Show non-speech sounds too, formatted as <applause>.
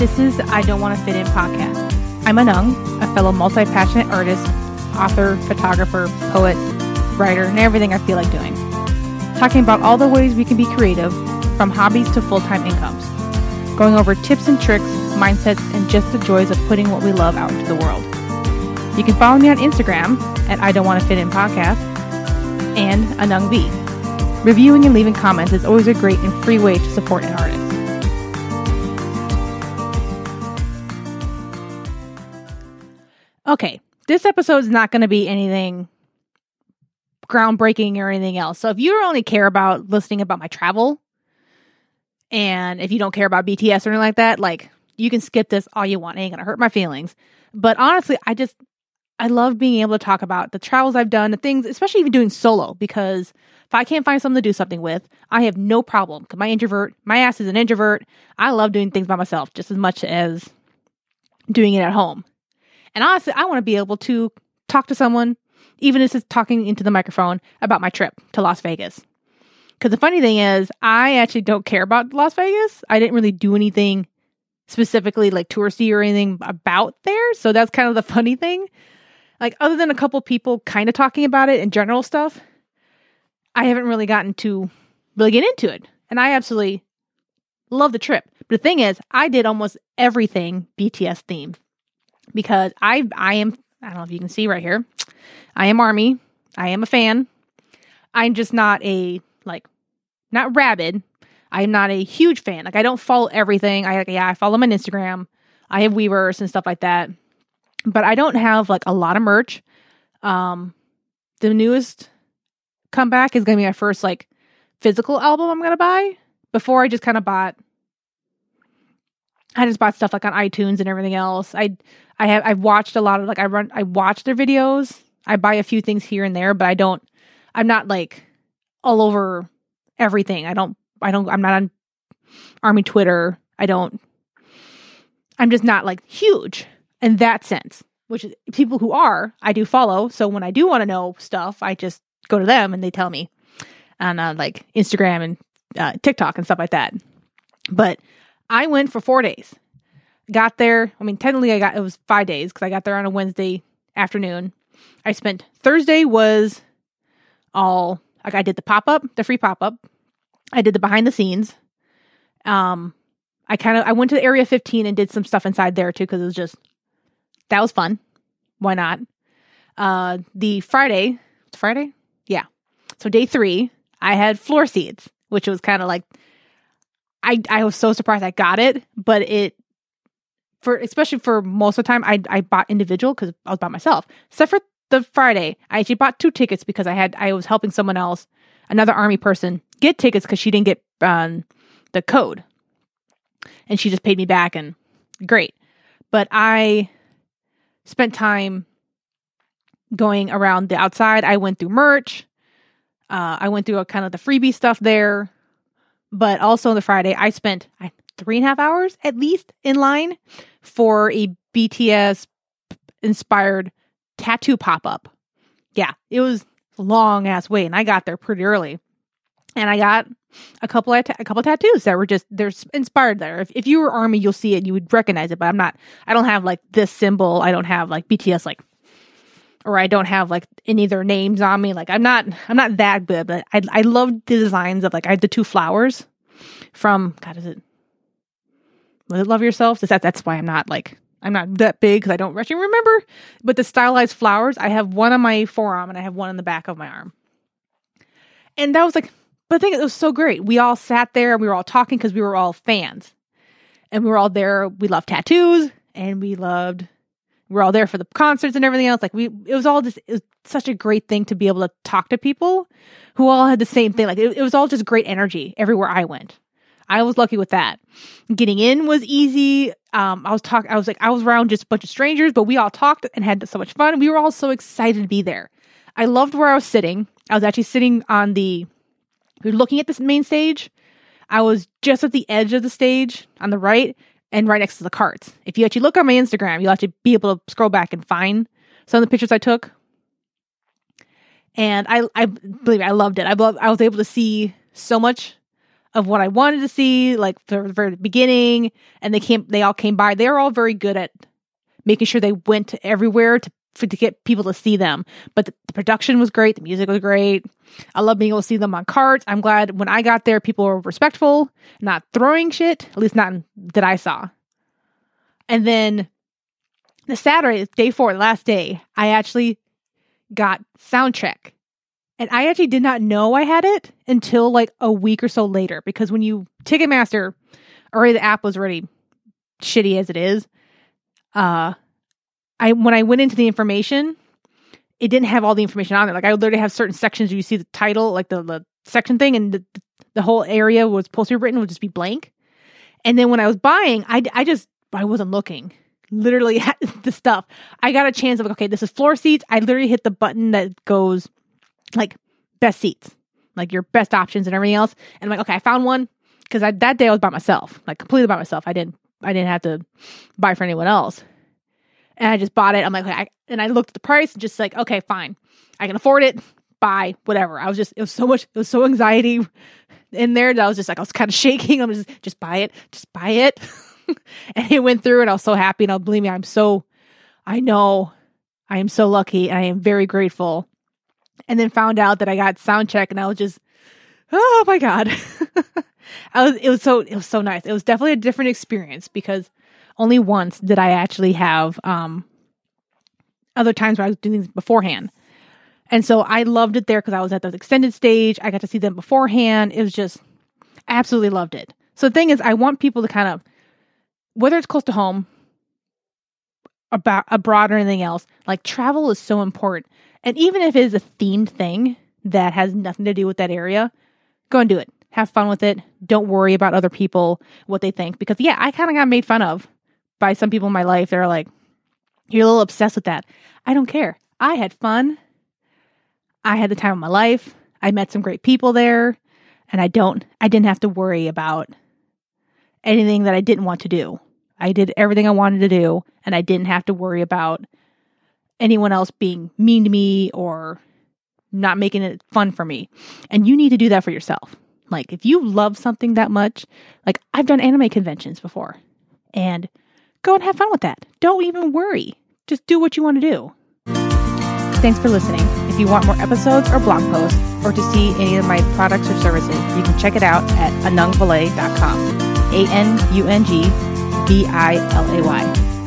This is I Don't Want to Fit In podcast. I'm Anung, a fellow multi passionate artist, author, photographer, poet, writer, and everything I feel like doing. Talking about all the ways we can be creative, from hobbies to full time incomes. Going over tips and tricks, mindsets, and just the joys of putting what we love out into the world. You can follow me on Instagram at I Don't Want to Fit In podcast and Anung V. Reviewing and leaving comments is always a great and free way to support an artist. Okay, this episode is not going to be anything groundbreaking or anything else. So if you only care about listening about my travel, and if you don't care about BTS or anything like that, like you can skip this all you want. It ain't gonna hurt my feelings. But honestly, I just I love being able to talk about the travels I've done, the things, especially even doing solo, because if I can't find something to do something with, I have no problem. Because my introvert, my ass is an introvert. I love doing things by myself just as much as doing it at home. And honestly, I want to be able to talk to someone, even if it's talking into the microphone, about my trip to Las Vegas. Because the funny thing is, I actually don't care about Las Vegas. I didn't really do anything specifically like touristy or anything about there. So that's kind of the funny thing. Like, other than a couple people kind of talking about it and general stuff, I haven't really gotten to really get into it. And I absolutely love the trip. But the thing is, I did almost everything BTS themed because I I am I don't know if you can see right here. I am Army. I am a fan. I'm just not a like not rabid. I am not a huge fan. Like I don't follow everything. I yeah, I follow them on Instagram. I have Weverse and stuff like that. But I don't have like a lot of merch. Um the newest comeback is gonna be my first like physical album I'm gonna buy. Before I just kind of bought I just bought stuff like on iTunes and everything else. I I have I've watched a lot of like I run I watch their videos. I buy a few things here and there, but I don't I'm not like all over everything. I don't I don't I'm not on army Twitter. I don't I'm just not like huge in that sense. Which is, people who are, I do follow. So when I do want to know stuff, I just go to them and they tell me on uh, like Instagram and uh, TikTok and stuff like that. But I went for four days. Got there. I mean, technically, I got it was five days because I got there on a Wednesday afternoon. I spent Thursday was all like I did the pop up, the free pop up. I did the behind the scenes. Um, I kind of I went to Area 15 and did some stuff inside there too because it was just that was fun. Why not? Uh, the Friday, Friday, yeah. So day three, I had floor seats, which was kind of like I I was so surprised I got it, but it for especially for most of the time I I bought individual because I was by myself. Except for the Friday, I actually bought two tickets because I had I was helping someone else, another army person, get tickets because she didn't get um, the code, and she just paid me back and great. But I spent time going around the outside. I went through merch. Uh, I went through a, kind of the freebie stuff there, but also on the Friday I spent three and a half hours at least in line for a BTS inspired tattoo pop up. Yeah, it was long ass wait, and I got there pretty early, and I got a couple of ta- a couple tattoos that were just they're inspired there. If, if you were army, you'll see it, you would recognize it. But I'm not. I don't have like this symbol. I don't have like BTS like, or I don't have like any of their names on me. Like I'm not. I'm not that good. But I I love the designs of like I had the two flowers from God is it was it Love Yourself? Is that that's why I'm not like I'm not that big because I don't actually remember. But the stylized flowers, I have one on my forearm and I have one on the back of my arm. And that was like, but I think it was so great. We all sat there and we were all talking because we were all fans. And we were all there. We loved tattoos and we loved, we are all there for the concerts and everything else. Like we, it was all just, it was such a great thing to be able to talk to people who all had the same thing. Like it, it was all just great energy everywhere I went. I was lucky with that. Getting in was easy. Um, I was talking. I was like, I was around just a bunch of strangers, but we all talked and had so much fun. We were all so excited to be there. I loved where I was sitting. I was actually sitting on the. We are looking at this main stage. I was just at the edge of the stage on the right and right next to the carts. If you actually look on my Instagram, you'll actually be able to scroll back and find some of the pictures I took. And I, I believe I loved it. I, loved, I was able to see so much of what I wanted to see, like the very beginning. And they came, they all came by. They were all very good at making sure they went everywhere to for, to get people to see them. But the, the, production was great. The music was great. I love being able to see them on carts. I'm glad when I got there, people were respectful, not throwing shit, at least not that I saw. And then the Saturday, day four, last day, I actually got sound check. And I actually did not know I had it until like a week or so later because when you Ticketmaster, already the app was already shitty as it is. Uh, I when I went into the information, it didn't have all the information on there. Like I would literally have certain sections where you see the title, like the, the section thing, and the, the whole area was be written would just be blank. And then when I was buying, I, I just I wasn't looking. Literally <laughs> the stuff. I got a chance of like, okay, this is floor seats. I literally hit the button that goes like best seats, like your best options and everything else. And I'm like, okay, I found one because that day I was by myself, like completely by myself. I didn't I didn't have to buy for anyone else and I just bought it. I'm like, I, and I looked at the price and just like, okay, fine, I can afford it. Buy whatever. I was just, it was so much, it was so anxiety in there that I was just like, I was kind of shaking. I'm just, just buy it, just buy it. <laughs> and it went through, and I was so happy. And I'll believe me, I'm so, I know, I am so lucky. and I am very grateful. And then found out that I got sound check, and I was just, oh my god. <laughs> I was, it was so, it was so nice. It was definitely a different experience because only once did I actually have um, other times where I was doing things beforehand. And so I loved it there because I was at the extended stage. I got to see them beforehand. It was just absolutely loved it. So the thing is, I want people to kind of, whether it's close to home, about abroad or anything else, like travel is so important. And even if it is a themed thing that has nothing to do with that area, go and do it. Have fun with it. Don't worry about other people, what they think. Because yeah, I kind of got made fun of by some people in my life that are like, you're a little obsessed with that. I don't care. I had fun. I had the time of my life. I met some great people there. And I don't, I didn't have to worry about anything that I didn't want to do. I did everything I wanted to do, and I didn't have to worry about anyone else being mean to me or not making it fun for me. And you need to do that for yourself. Like, if you love something that much, like I've done anime conventions before, and Go and have fun with that. Don't even worry. Just do what you want to do. Thanks for listening. If you want more episodes or blog posts, or to see any of my products or services, you can check it out at anungvilay.com. A N U N G V I L A Y.